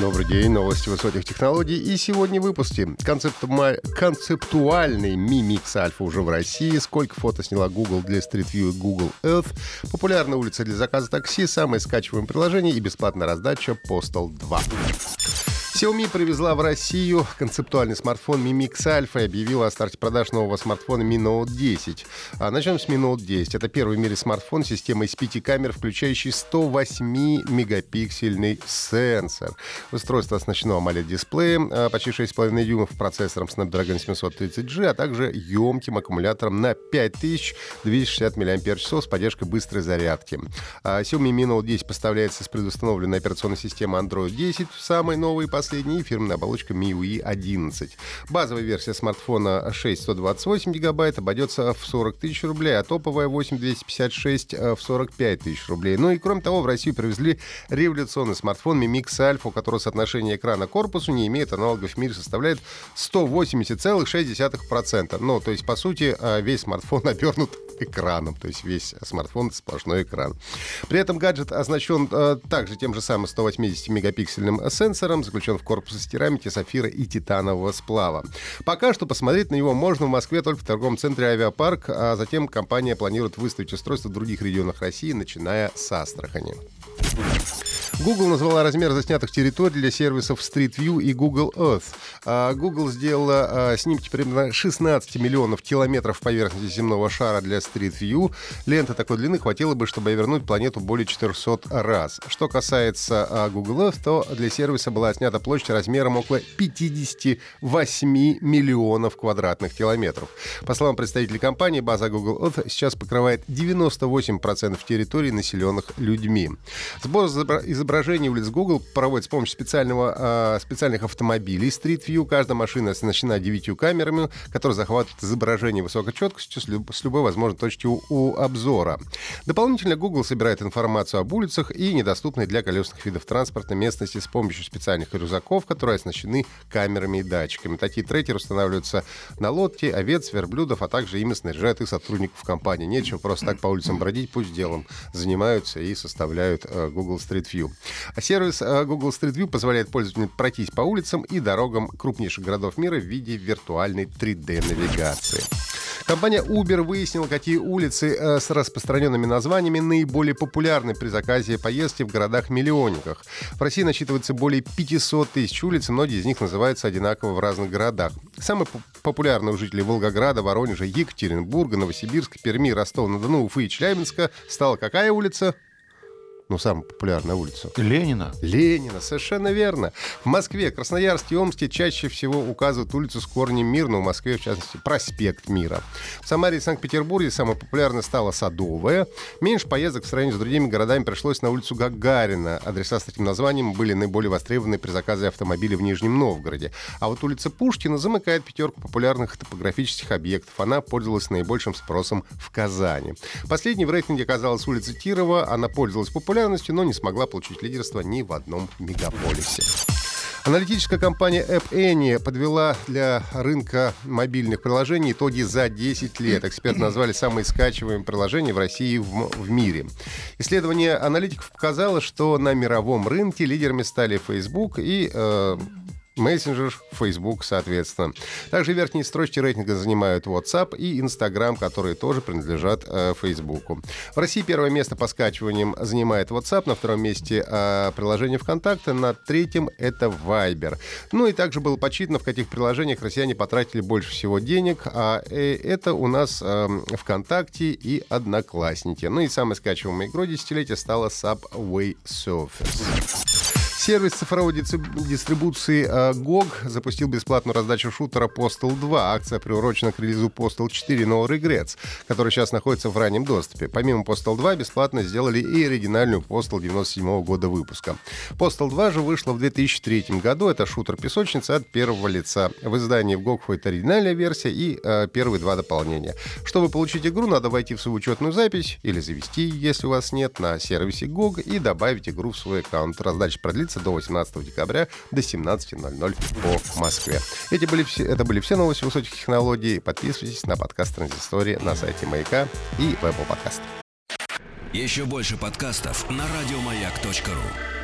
Добрый день, новости высоких технологий. И сегодня в выпуске концептума... концептуальный Mix Alpha уже в России, сколько фото сняла Google для Street View и Google Earth, популярная улица для заказа такси, самое скачиваемое приложение и бесплатная раздача Postal 2. Xiaomi привезла в Россию концептуальный смартфон Mi Mix Alpha и объявила о старте продаж нового смартфона Mi Note 10. А начнем с Mi Note 10. Это первый в мире смартфон с системой с 5 камер, включающий 108-мегапиксельный сенсор. Устройство оснащено AMOLED-дисплеем, а, почти 6,5 дюймов процессором Snapdragon 730G, а также емким аккумулятором на 5260 мАч с поддержкой быстрой зарядки. А, Xiaomi Mi Note 10 поставляется с предустановленной операционной системой Android 10, самой новой и последней фирменная оболочка MIUI 11. Базовая версия смартфона 628 гигабайт обойдется в 40 тысяч рублей, а топовая 8256 в 45 тысяч рублей. Ну и кроме того, в Россию привезли революционный смартфон Mi Mix Alpha, у которого соотношение экрана к корпусу не имеет аналогов в мире, составляет 180,6%. Ну, то есть, по сути, э, весь смартфон обернут экраном, то есть весь смартфон сплошной экран. При этом гаджет оснащен э, также тем же самым 180-мегапиксельным сенсором, заключен в корпус из керамики, сафира и титанового сплава. Пока что посмотреть на него можно в Москве только в торговом центре «Авиапарк», а затем компания планирует выставить устройство в других регионах России, начиная с Астрахани. Google назвала размер заснятых территорий для сервисов Street View и Google Earth. А, Google сделала а, снимки примерно 16 миллионов километров поверхности земного шара для Street View. Лента такой длины хватило бы, чтобы вернуть планету более 400 раз. Что касается а, Google Earth, то для сервиса была снята площадь размером около 58 миллионов квадратных километров. По словам представителей компании, база Google Earth сейчас покрывает 98% территорий, населенных людьми. Сбор изображений изображений улиц Google проводит с помощью специального, э, специальных автомобилей Street View. Каждая машина оснащена девятью камерами, которые захватывают изображение высокой четкостью с, люб, с любой возможной точки у, у обзора. Дополнительно Google собирает информацию об улицах и недоступной для колесных видов транспорта местности с помощью специальных рюкзаков, которые оснащены камерами и датчиками. Такие трекеры устанавливаются на лодки, овец, верблюдов, а также ими снаряжают и сотрудников компании. Нечего просто так по улицам бродить, пусть делом занимаются и составляют э, Google Street View. А сервис э, Google Street View позволяет пользователям пройтись по улицам и дорогам крупнейших городов мира в виде виртуальной 3D-навигации. Компания Uber выяснила, какие улицы э, с распространенными названиями наиболее популярны при заказе поездки в городах-миллионниках. В России насчитывается более 500 тысяч улиц, многие из них называются одинаково в разных городах. Самые популярные у жителей Волгограда, Воронежа, Екатеринбурга, Новосибирска, Перми, Ростова-на-Дону, Уфы и Челябинска стала какая улица? Ну, самая популярная улица. Ленина. Ленина, совершенно верно. В Москве, Красноярске и Омске чаще всего указывают улицу с корнем Мир, но в Москве, в частности, проспект Мира. В Самаре и Санкт-Петербурге самой популярной стала Садовая. Меньше поездок в сравнении с другими городами пришлось на улицу Гагарина. Адреса с таким названием были наиболее востребованы при заказе автомобиля в Нижнем Новгороде. А вот улица Пушкина замыкает пятерку популярных топографических объектов. Она пользовалась наибольшим спросом в Казани. Последней в рейтинге оказалась улица Тирова. Она пользовалась популярностью популярностью, но не смогла получить лидерство ни в одном мегаполисе. Аналитическая компания App Annie подвела для рынка мобильных приложений итоги за 10 лет. Эксперты назвали самые скачиваемые приложения в России и в, в мире. Исследование аналитиков показало, что на мировом рынке лидерами стали Facebook и э, мессенджер, Facebook, соответственно. Также верхние строчки рейтинга занимают WhatsApp и Instagram, которые тоже принадлежат э, Facebook. В России первое место по скачиваниям занимает WhatsApp, на втором месте э, приложение ВКонтакте, на третьем это Viber. Ну и также было подсчитано, в каких приложениях россияне потратили больше всего денег, а э, это у нас э, ВКонтакте и Одноклассники. Ну и самой скачиваемой игрой десятилетия стала Subway Surfers. Сервис цифровой дистрибуции GOG э, запустил бесплатную раздачу шутера Postal 2. Акция приурочена к релизу Postal 4 No Regrets, который сейчас находится в раннем доступе. Помимо Postal 2 бесплатно сделали и оригинальную Postal 97 года выпуска. Postal 2 же вышла в 2003 году. Это шутер-песочница от первого лица. В издании в GOG входит оригинальная версия и э, первые два дополнения. Чтобы получить игру, надо войти в свою учетную запись или завести, если у вас нет, на сервисе GOG и добавить игру в свой аккаунт. Раздача продлится длится до 18 декабря до 17.00 по Москве. Эти были все, это были все новости высоких технологий. Подписывайтесь на подкаст Транзистории на сайте Маяка и в Apple Podcast. Еще больше подкастов на радиомаяк.ру